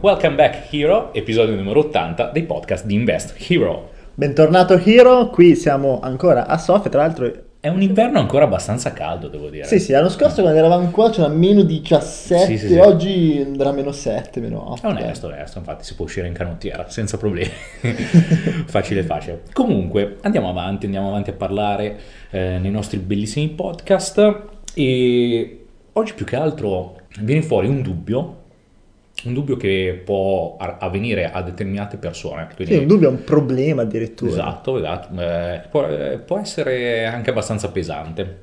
welcome back Hero, episodio numero 80 dei podcast di Invest Hero. Bentornato Hero, qui siamo ancora a Sofia, tra l'altro... È un inverno ancora abbastanza caldo, devo dire. Sì, sì, l'anno scorso quando eravamo qua c'era meno 17, Sì, sì, sì. oggi andrà meno 7, meno 8. È onesto, onesto, infatti si può uscire in canottiera senza problemi. facile, facile. Comunque, andiamo avanti, andiamo avanti a parlare eh, nei nostri bellissimi podcast e oggi più che altro viene fuori un dubbio, un dubbio che può avvenire a determinate persone. Quindi, Sì, un dubbio è un problema addirittura. Esatto, esatto. Eh, può, eh, può essere anche abbastanza pesante.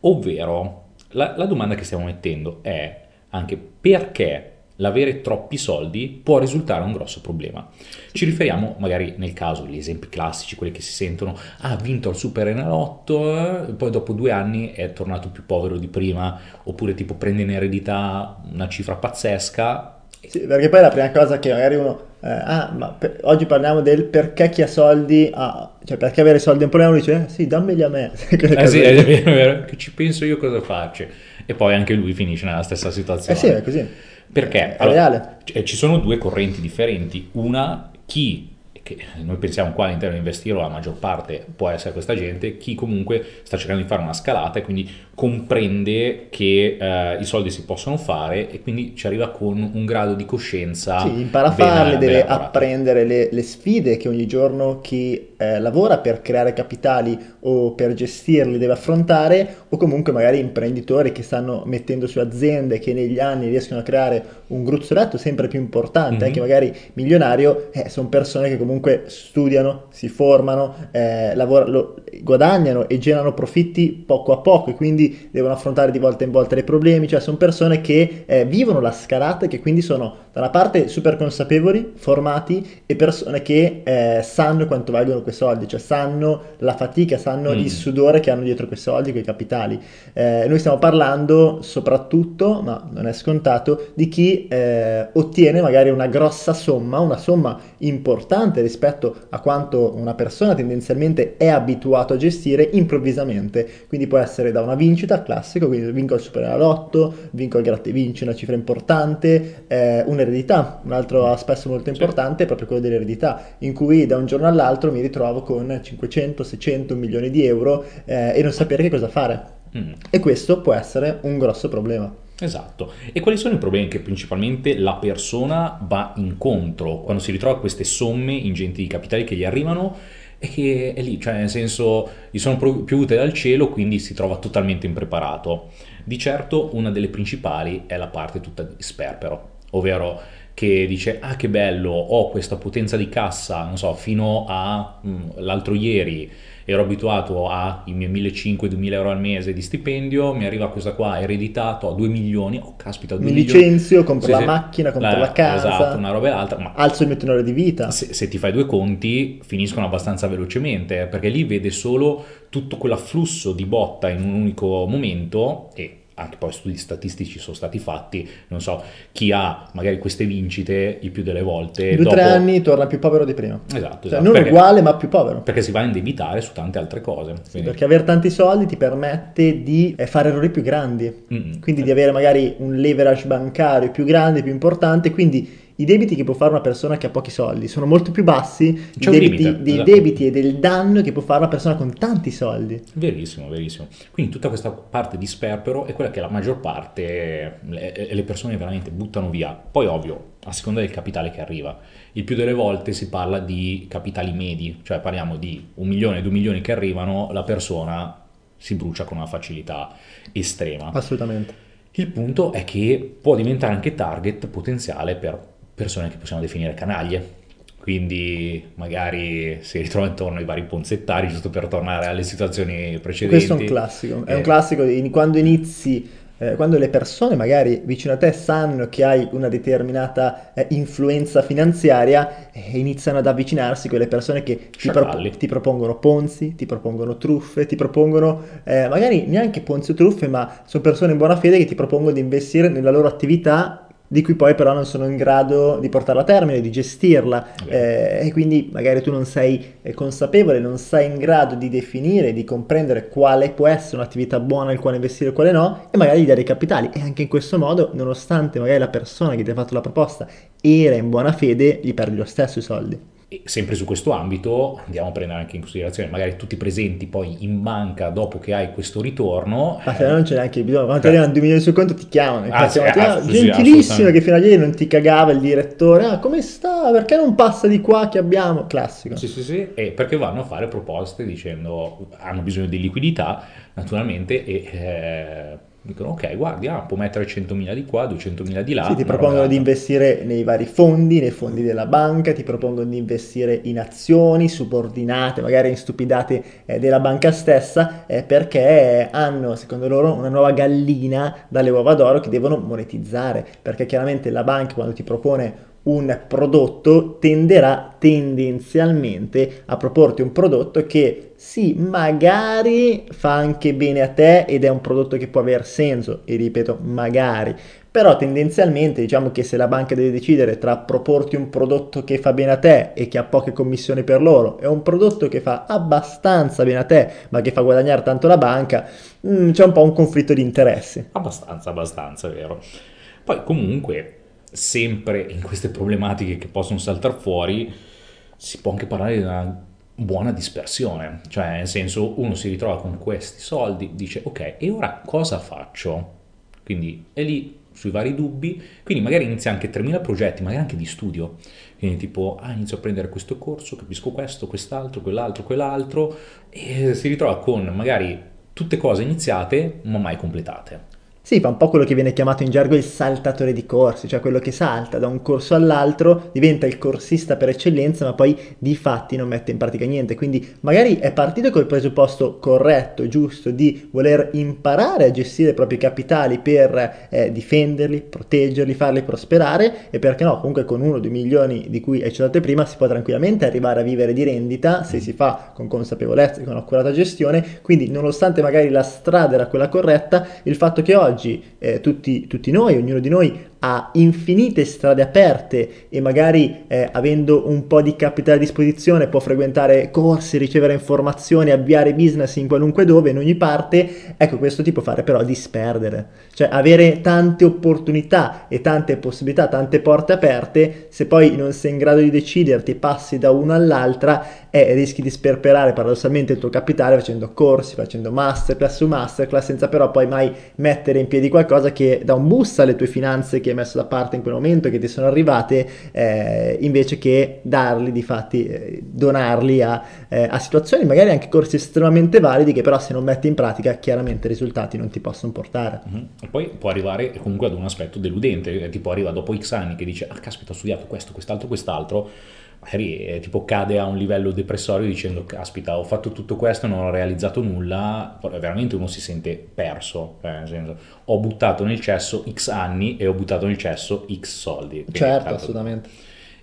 Ovvero, la, la domanda che stiamo mettendo è anche perché l'avere troppi soldi può risultare un grosso problema. Ci riferiamo magari nel caso, gli esempi classici, quelli che si sentono, ah, ha vinto il Super Enalotto, eh, poi dopo due anni è tornato più povero di prima, oppure tipo prende in eredità una cifra pazzesca. Sì, perché poi la prima cosa che magari uno... eh, ah, ma per- oggi parliamo del perché chi ha soldi ha... Cioè, perché avere soldi è un problema, uno dice, eh, sì, dammeli a me. Eh sì, è vero, è vero, che ci penso io cosa faccio. E poi anche lui finisce nella stessa Eh situazione. sì, è così. Perché? È reale. c- ci sono due correnti differenti. Una, chi, che noi pensiamo qua all'interno di Investiro, la maggior parte può essere questa gente, chi comunque sta cercando di fare una scalata e quindi comprende che eh, i soldi si possono fare e quindi ci arriva con un grado di coscienza. Sì, impara a farle, deve apprendere le, le sfide che ogni giorno chi eh, lavora per creare capitali o per gestirli deve affrontare, o comunque magari imprenditori che stanno mettendo su aziende che negli anni riescono a creare un gruzzoletto sempre più importante, Mhm. anche magari milionario, eh, sono persone che comunque studiano, si formano, eh, lavora- lo- guadagnano e generano profitti poco a poco e quindi devono affrontare di volta in volta dei problemi, cioè sono persone che eh, vivono la scalata e che quindi sono da una parte super consapevoli, formati e persone che eh, sanno quanto valgono quei soldi, cioè sanno la fatica, sanno Mm. il sudore che hanno dietro quei soldi, quei capitali. Eh, noi stiamo parlando soprattutto, ma non è scontato, di chi eh, ottiene magari una grossa somma, una somma importante rispetto a quanto una persona tendenzialmente è abituato a gestire improvvisamente. Quindi può essere da una vincita classico, quindi vinco il Superenalotto, vinco il gratta e vinci, una cifra importante, eh, un'eredità, un altro aspetto molto importante è proprio quello dell'eredità, in cui da un giorno all'altro mi ritrovo con 500, 600 milioni di euro eh, e non sapere che cosa fare. Mm. E questo può essere un grosso problema. Esatto. E quali sono i problemi che principalmente la persona va incontro quando si ritrova queste somme ingenti di capitali che gli arrivano e che è lì, cioè nel senso gli sono piovute dal cielo, quindi si trova totalmente impreparato. Di certo una delle principali è la parte tutta di sperpero, ovvero che dice ah che bello, ho questa potenza di cassa, non so, fino a mm, l'altro ieri ero abituato ai miei 1500-2000 euro al mese di stipendio, mi arriva questa qua ereditato a 2 milioni, oh caspita, 2 Mi milioni. licenzio, compro Sì, la sì. macchina, compro la casa, Esatto, una roba e l'altra, ma alzo il mio tenore di vita. se, se ti fai due conti finiscono abbastanza velocemente, eh, perché lì vede solo tutto quell'afflusso di botta in un unico momento e anche poi studi statistici sono stati fatti, non so, chi ha magari queste vincite il più delle volte due o dopo... tre anni torna più povero di prima. Esatto, Cioè, esatto, non perché, uguale, ma più povero. perché si va a indebitare su tante altre cose. quindi- Perché avere tanti soldi ti permette di eh, fare errori più grandi, Mm, quindi di avere magari un leverage bancario più grande, più importante, quindi i debiti che può fare una persona che ha pochi soldi sono molto più bassi C'è dei debiti, limite, dei esatto. debiti e del danno che può fare una persona con tanti soldi. Verissimo, verissimo. Quindi tutta questa parte di sperpero è quella che la maggior parte le, le persone veramente buttano via. Poi ovvio, a seconda del capitale che arriva. Il più delle volte si parla di capitali medi, cioè parliamo di un milione, due milioni che arrivano, la persona si brucia con una facilità estrema. Assolutamente. Il punto è che può diventare anche target potenziale per persone che possiamo definire canaglie. Quindi magari si ritrova intorno ai vari ponzettari, giusto per tornare alle situazioni precedenti. Questo è un classico, è Eh, un classico quando inizi, eh, quando le persone magari vicino a te sanno che hai una determinata eh, influenza finanziaria e iniziano ad avvicinarsi quelle persone che ti, pro- ti propongono ponzi, ti propongono truffe, ti propongono eh, magari neanche ponzi o truffe, ma sono persone in buona fede che ti propongono di investire nella loro attività di cui poi però non sono in grado di portarla a termine, di gestirla. Eh, e quindi magari tu non sei eh, consapevole, non sei in grado di definire, di comprendere quale può essere un'attività buona nel quale investire e quale no e magari gli dare i capitali. E anche in questo modo nonostante magari la persona che ti ha fatto la proposta era in buona fede gli perdi lo stesso i soldi. E sempre su questo ambito andiamo a prendere anche in considerazione magari tutti presenti poi in banca dopo che hai questo ritorno. Ma se non c'è neanche bisogno, quando ti arrivano 2 milioni sul conto ti chiamano. Ah, sì, ah, sì, gentilissimo che fino a ieri non ti cagava il direttore. Ah, come sta? Perché non passa di qua che abbiamo? Classico. Sì, sì, sì. E perché vanno a fare proposte dicendo hanno bisogno di liquidità naturalmente e... Eh, dicono ok guardi ah, può mettere 100.000 di qua 200.000 di là sì, ti propongono di investire nei vari fondi nei fondi della banca ti propongono di investire in azioni subordinate magari in stupidate eh, della banca stessa eh, perché hanno secondo loro una nuova gallina dalle uova d'oro che devono monetizzare perché chiaramente la banca quando ti propone un prodotto tenderà tendenzialmente a proporti un prodotto che sì, magari fa anche bene a te ed è un prodotto che può aver senso, e ripeto, magari, però tendenzialmente diciamo che se la banca deve decidere tra proporti un prodotto che fa bene a te e che ha poche commissioni per loro e un prodotto che fa abbastanza bene a te ma che fa guadagnare tanto la banca, mh, mm, c'è un po' un conflitto di interessi. Abbastanza, abbastanza, vero. Poi comunque sempre in queste problematiche che possono saltare fuori, si può anche parlare di una buona dispersione, cioè nel senso uno si ritrova con questi soldi, dice ok, e ora cosa faccio? Quindi è lì sui vari dubbi, quindi magari inizia anche 3.000 progetti, magari anche di studio, quindi tipo, ah, inizio a prendere questo corso, capisco questo, quest'altro, quell'altro, quell'altro, e si ritrova con magari tutte cose iniziate ma mai completate. Sì, fa un po' quello che viene chiamato in gergo il saltatore di corsi, cioè quello che salta da un corso all'altro, diventa il corsista per eccellenza, ma poi di fatti non mette in pratica niente. Quindi magari è partito col presupposto corretto, giusto, di voler imparare a gestire i propri capitali per eh, difenderli, proteggerli, farli prosperare e perché no, comunque con uno o due milioni di cui hai citato prima si può tranquillamente arrivare a vivere di rendita se si fa con consapevolezza e con accurata gestione. Quindi nonostante magari la strada era quella corretta, il fatto che oggi oggi eh, tutti, tutti noi, ognuno di noi ha infinite strade aperte e magari eh, avendo un po' di capitale a disposizione può frequentare corsi, ricevere informazioni, avviare business in qualunque dove, in ogni parte, ecco questo ti può fare però disperdere, cioè avere tante opportunità e tante possibilità, tante porte aperte, se poi non sei in grado di deciderti, passi da una all'altra, eh, rischi di sperperare paradossalmente il tuo capitale facendo corsi, facendo masterclass su masterclass, senza però poi mai mettere in piedi qualcosa che dà un boost alle tue finanze che hai messo da parte in quel momento, che ti sono arrivate, eh, invece che darli, di fatti, eh, donarli a, eh, a, situazioni, magari anche corsi estremamente validi, che però se non metti in pratica chiaramente i risultati non ti possono portare. Mm-hmm. E poi può arrivare comunque ad un aspetto deludente, eh, tipo arriva dopo X anni che dice, ah caspita ho studiato questo, quest'altro, quest'altro, magari eh, tipo cade a un livello depressorio dicendo caspita ho fatto tutto questo non ho realizzato nulla veramente uno si sente perso nel senso, ho buttato nel cesso x anni e ho buttato nel cesso x soldi certo tanto... assolutamente.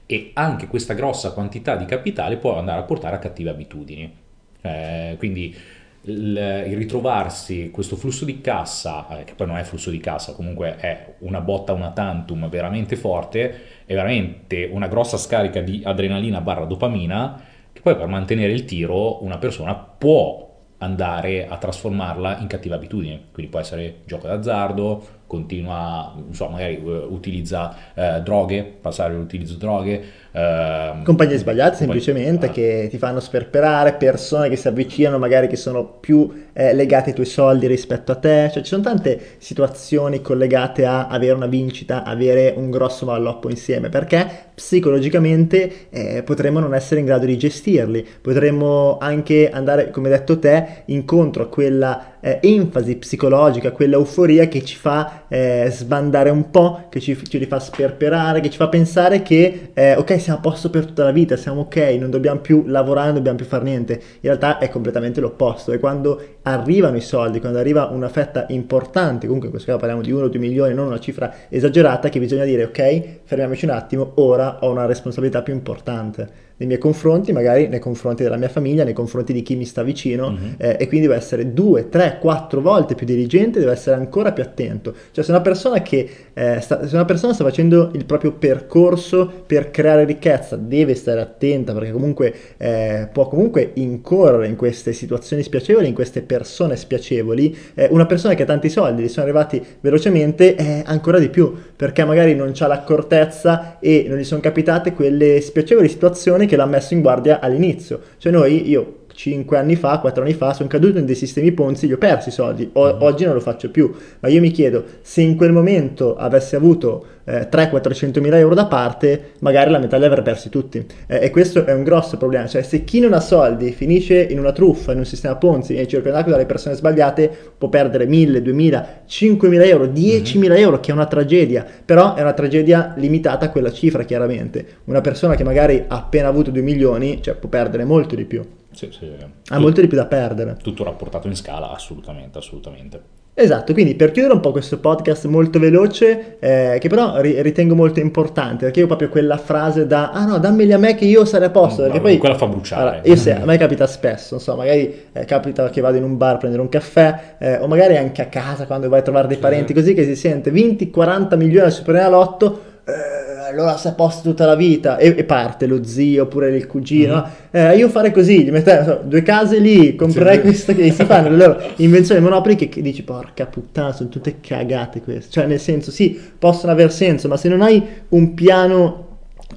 E anche questa grossa quantità di capitale può andare a portare a cattive abitudini. Eh, quindi il, ritrovarsi questo flusso di cassa, eh, che poi non è flusso di cassa, comunque è una botta, una tantum veramente forte, è veramente una grossa scarica di adrenalina barra dopamina, che poi per mantenere il tiro una persona può andare a trasformarla in cattiva abitudine, quindi può essere gioco d'azzardo, continua, insomma, magari uh, utilizza uh, droghe, passare all'utilizzo droghe. Uh, compagnie sbagliate compagnie, semplicemente che ti fanno sperperare, persone che si avvicinano magari che sono più eh, legate ai tuoi soldi rispetto a te, cioè ci sono tante situazioni collegate a avere una vincita, avere un grosso malloppo insieme, perché psicologicamente eh, potremmo non essere in grado di gestirli, potremmo anche andare, come hai detto te, incontro a quella eh, enfasi psicologica, quella euforia che ci fa eh, sbandare un po', che ci, ci fa sperperare, che ci fa pensare che eh, ok siamo a posto per tutta la vita, siamo ok, non dobbiamo più lavorare, non dobbiamo più fare niente. In realtà è completamente l'opposto e quando arrivano i soldi, quando arriva una fetta importante, comunque in questo caso parliamo di 1 o 2 milioni, non una cifra esagerata, che bisogna dire ok, fermiamoci un attimo, ora ho una responsabilità più importante nei miei confronti, magari nei confronti della mia famiglia, nei confronti di chi mi sta vicino mm-hmm. eh, e quindi devo essere due, tre, quattro volte più diligente, devo essere ancora più attento. Cioè se una persona che eh, sta, se una persona sta facendo il proprio percorso per creare ricchezza, deve stare attenta perché comunque eh, può comunque incorrere in queste situazioni spiacevoli, in queste persone spiacevoli. Eh, una persona che ha tanti soldi, li sono arrivati velocemente, è ancora di più perché magari non ha l'accortezza e non gli sono capitate quelle spiacevoli situazioni che l'ha messo in guardia all'inizio. Cioè noi, io 5 anni fa, 4 anni fa, sono caduto in dei sistemi Ponzi, gli ho perso i soldi, o- mm. oggi non lo faccio più, ma io mi chiedo se in quel momento avessi avuto eh, 300-400 mila euro da parte, magari la metà li avrei persi tutti. Eh, e questo è un grosso problema, cioè se chi non ha soldi finisce in una truffa, in un sistema Ponzi e circondato dalle persone sbagliate, può perdere 1000, 2000, 5000 euro, 10.000 mm-hmm. euro, che è una tragedia, però è una tragedia limitata a quella cifra chiaramente. Una persona che magari ha appena avuto 2 milioni, cioè può perdere molto di più. Sì, sì. Ha molto di più da perdere. Tutto rapportato in scala, assolutamente, assolutamente. Esatto, quindi per chiudere un po' questo podcast molto veloce, eh, che però ri- ritengo molto importante, perché io proprio quella frase da ah no, dammeli a me che io sarei a posto, perché poi quella fa bruciare. Allora, io se, a me capita spesso, so, magari eh, capita che vado in un bar a prendere un caffè, eh, o magari anche a casa quando vai a trovare dei parenti così che si sente 20-40 milioni al superenalotto, allora sei a posto tutta la vita e, e parte lo zio oppure il cugino. Mm-hmm. Eh, io farei così, gli metterei due case lì, comprerei sì. questa che si fanno le loro invenzioni monopoli che, che, dici porca puttana, sono tutte cagate queste. Cioè nel senso sì, possono aver senso, ma se non hai un piano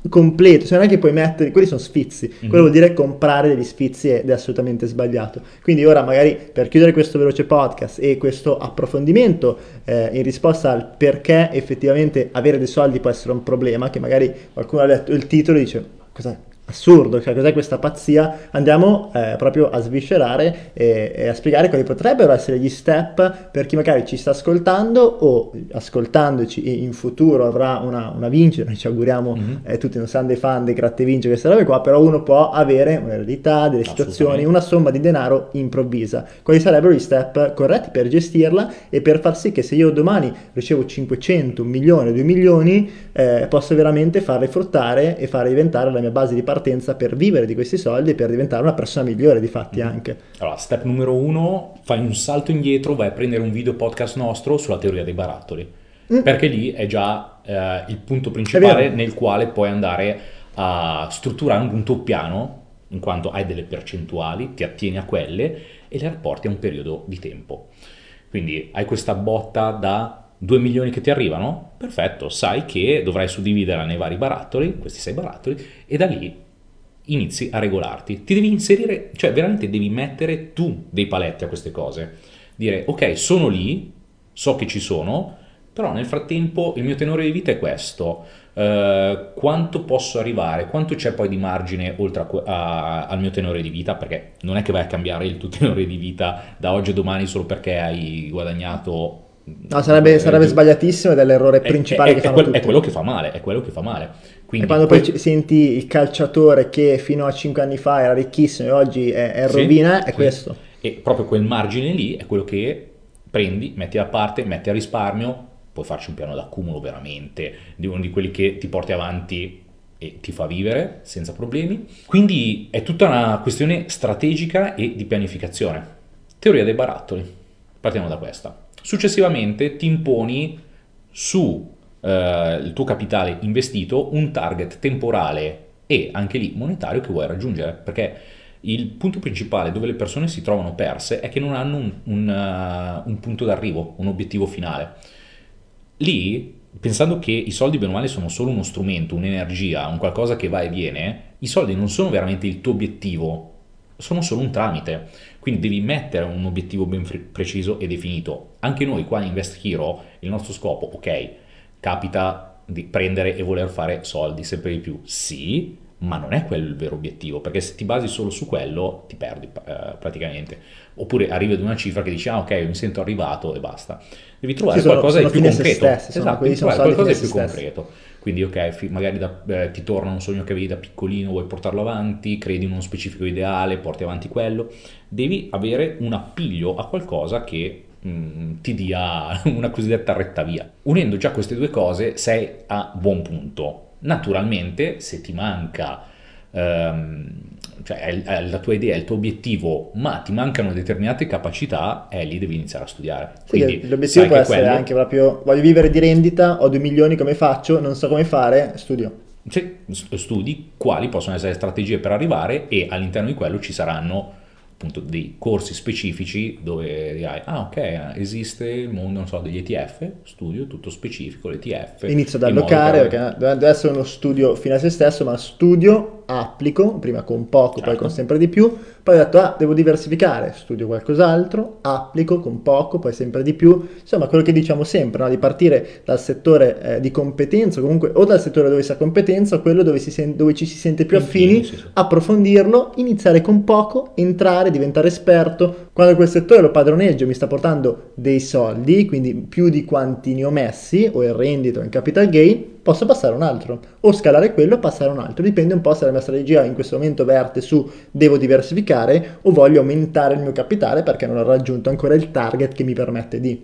completo, cioè non è che puoi mettere, quelli sono sfizi, mm-hmm. quello vuol dire comprare degli sfizi ed è assolutamente sbagliato. Quindi ora magari per chiudere questo veloce podcast e questo approfondimento eh, in risposta al perché effettivamente avere dei soldi può essere un problema, che magari qualcuno ha letto il titolo e dice cos'è? Assurdo, cioè cos'è questa pazzia, andiamo eh, proprio a sviscerare e, e, a spiegare quali potrebbero essere gli step per chi magari ci sta ascoltando o ascoltandoci in futuro avrà una, una vincita, noi ci auguriamo mm-hmm. eh, tutti non siamo dei fan dei gratte vince queste robe qua, però uno può avere un'eredità, delle situazioni, una somma di denaro improvvisa. Quali sarebbero gli step corretti per gestirla e per far sì che se io domani ricevo 500, un milione, 2 milioni, eh, posso veramente farle fruttare e fare diventare la mia base di partenza partenza per vivere di questi soldi e per diventare una persona migliore di fatti mm. anche. Allora, step numero uno, fai un salto indietro, vai a prendere un video podcast nostro sulla teoria dei barattoli, mm. perché lì è già eh, il punto principale nel quale puoi andare a strutturare un tuo piano, in quanto hai delle percentuali, ti attieni a quelle e le rapporti a un periodo di tempo. Quindi hai questa botta da 2 milioni che ti arrivano? Perfetto, sai che dovrai suddividerla nei vari barattoli, questi 6 barattoli, e da lì inizi a regolarti. Ti devi inserire, cioè veramente devi mettere tu dei paletti a queste cose. Dire, ok, sono lì, so che ci sono, però nel frattempo il mio tenore di vita è questo. Uh, quanto posso arrivare? Quanto c'è poi di margine oltre a, a, al mio tenore di vita? Perché non è che vai a cambiare il tuo tenore di vita da oggi a domani solo perché hai guadagnato No, sarebbe, eh, sarebbe sbagliatissimo ed è l'errore principale è, che è, fanno quel, tutti. È quello che fa male, è quello che fa male. Quindi, e quando poi que- senti il calciatore che fino a 5 anni fa era ricchissimo e oggi è, è rovina, sì, è sì. questo. E proprio quel margine lì è quello che prendi, metti da parte, metti a risparmio, puoi farci un piano d'accumulo veramente, di uno di quelli che ti porti avanti e ti fa vivere senza problemi. Quindi è tutta una questione strategica e di pianificazione. Teoria dei barattoli. Partiamo da questa. Successivamente ti imponi su eh, il tuo capitale investito un target temporale e anche lì monetario che vuoi raggiungere, perché il punto principale dove le persone si trovano perse è che non hanno un, un, uh, un punto d'arrivo, un obiettivo finale. Lì, pensando che i soldi bene o male sono solo uno strumento, un'energia, un qualcosa che va e viene, i soldi non sono veramente il tuo obiettivo, sono solo un tramite. Quindi devi mettere un obiettivo ben preciso e definito. Anche noi qua in Invest Hero, il nostro scopo, ok, capita di prendere e voler fare soldi sempre di più, sì, ma non è quello il vero obiettivo, perché se ti basi solo su quello ti perdi eh, praticamente. Oppure arrivi ad una cifra che dici, ah ok, mi sento arrivato e basta. Devi trovare sono, qualcosa sono di più concreto. Stessi, esatto, devi trovare qualcosa di più concreto. Quindi ok, magari da, eh, ti torna un sogno che avevi da piccolino, vuoi portarlo avanti, credi in uno specifico ideale, porti avanti quello. Devi avere un appiglio a qualcosa che ti dia una cosiddetta retta via. Unendo già queste due cose sei a buon punto. Naturalmente, se ti manca ehm, cioè è, la tua idea, è il tuo obiettivo, ma ti mancano determinate capacità, e lì devi iniziare a studiare. Sì, Quindi, che l'obiettivo può essere quello- anche proprio voglio vivere di rendita, ho 2 milioni, come faccio? Non so come fare, studio. Sì, s- studi quali possono essere le strategie per arrivare e all'interno di quello ci saranno appunto dei corsi specifici dove dirai, ah ok, esiste il mondo, non so, degli ETF, studio tutto specifico, l'ETF. Inizio ad allocare, perché deve essere uno studio fine a se stesso, ma studio, applico, prima con poco, poi Certo. con sempre di più, poi ho detto, ah, devo diversificare, studio qualcos'altro, applico con poco, poi sempre di più, insomma, quello che diciamo sempre, no? di partire dal settore eh, di competenza, comunque, o dal settore dove si ha competenza, o quello dove, si sen- dove ci si sente più affini, Sì, sì, sì. approfondirlo, iniziare con poco, entrare, diventare esperto. Quando quel settore lo padroneggio mi sta portando dei soldi, quindi più di quanti ne ho messi, o in rendita o in capital gain, posso passare un altro, o scalare quello e passare un altro. Dipende un po' se la mia strategia in questo momento verte su devo diversificare o voglio aumentare il mio capitale perché non ho raggiunto ancora il target che mi permette di.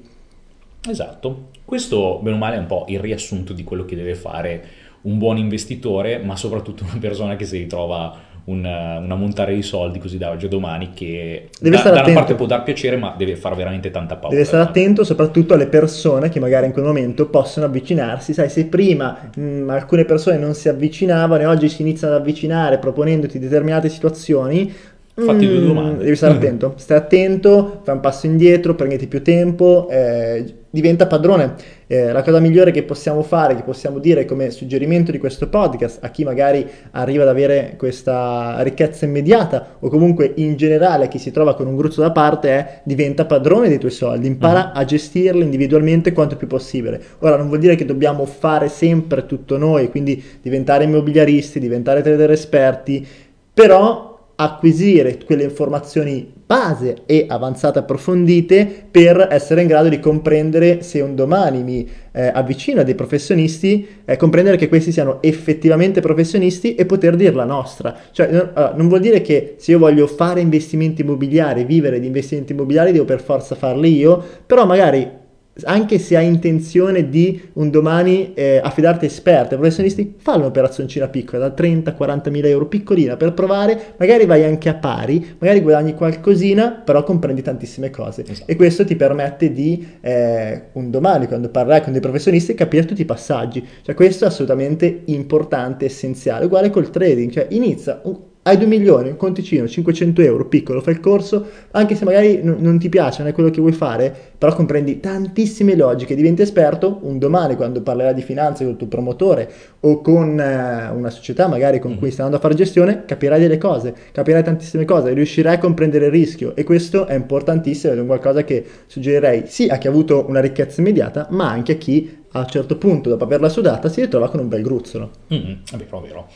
Esatto, questo bene o male è un po' il riassunto di quello che deve fare un buon investitore, ma soprattutto una persona che si ritrova un, un ammontare di soldi così da oggi a domani che Deve da, stare da una parte può dar piacere, ma deve fare veramente tanta paura. Deve stare attento soprattutto alle persone che magari in quel momento possono avvicinarsi. Sai, se prima mh, alcune persone non si avvicinavano e oggi si iniziano ad avvicinare proponendoti determinate situazioni, Fatti due mm, domande. Devi stare attento. Stai attento, fai un passo indietro, prenditi più tempo, eh, diventa padrone. Eh, la cosa migliore che possiamo fare, che possiamo dire come suggerimento di questo podcast a chi magari arriva ad avere questa ricchezza immediata o comunque in generale a chi si trova con un gruzzo da parte è diventa padrone dei tuoi soldi, impara a gestirli individualmente quanto più possibile. Ora non vuol dire che dobbiamo fare sempre tutto noi, quindi diventare immobiliaristi, diventare trader esperti, però acquisire quelle informazioni base e avanzate approfondite per essere in grado di comprendere se un domani mi eh, avvicino a dei professionisti, eh, comprendere che questi siano effettivamente professionisti e poter dir la nostra. Cioè, no- non vuol dire che se io voglio fare investimenti immobiliari, vivere di investimenti immobiliari, devo per forza farli io, però magari anche se hai intenzione di un domani eh, affidarti a esperti, professionisti, fai un'operazioncina piccola, da 30-40 mila euro, piccolina, per provare, magari vai anche a pari, magari guadagni qualcosina, però comprendi tantissime cose. Esatto. E questo ti permette di, eh, un domani, quando parlerai con dei professionisti, capire tutti i passaggi. Cioè questo è assolutamente importante, essenziale. Uguale col trading, cioè inizia... un- hai 2 milioni, un conticino, 500 euro, piccolo, fai il corso, anche se magari n- non ti piace, non è quello che vuoi fare, però comprendi tantissime logiche, diventi esperto, un domani quando parlerai di finanze col tuo promotore o con eh, una società magari con cui stai andando a fare gestione, capirai delle cose, capirai tantissime cose, riuscirai a comprendere il rischio e questo è importantissimo ed è un qualcosa che suggerirei sì a chi ha avuto una ricchezza immediata, ma anche a chi a un certo punto, dopo averla sudata, si ritrova con un bel gruzzolo. Mm, è vero, è vero.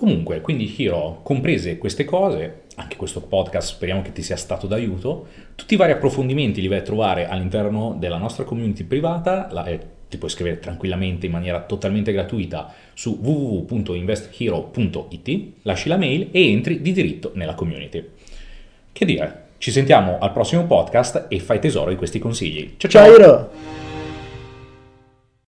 Comunque, quindi Hiro, comprese queste cose, anche questo podcast speriamo che ti sia stato d'aiuto, tutti i vari approfondimenti li vai a trovare all'interno della nostra community privata, la- eh, ti puoi iscrivere tranquillamente in maniera totalmente gratuita su www.investhero.it, lasci la mail e entri di diritto nella community. Che dire, ci sentiamo al prossimo podcast e fai tesoro di questi consigli. Ciao ciao! Ciao!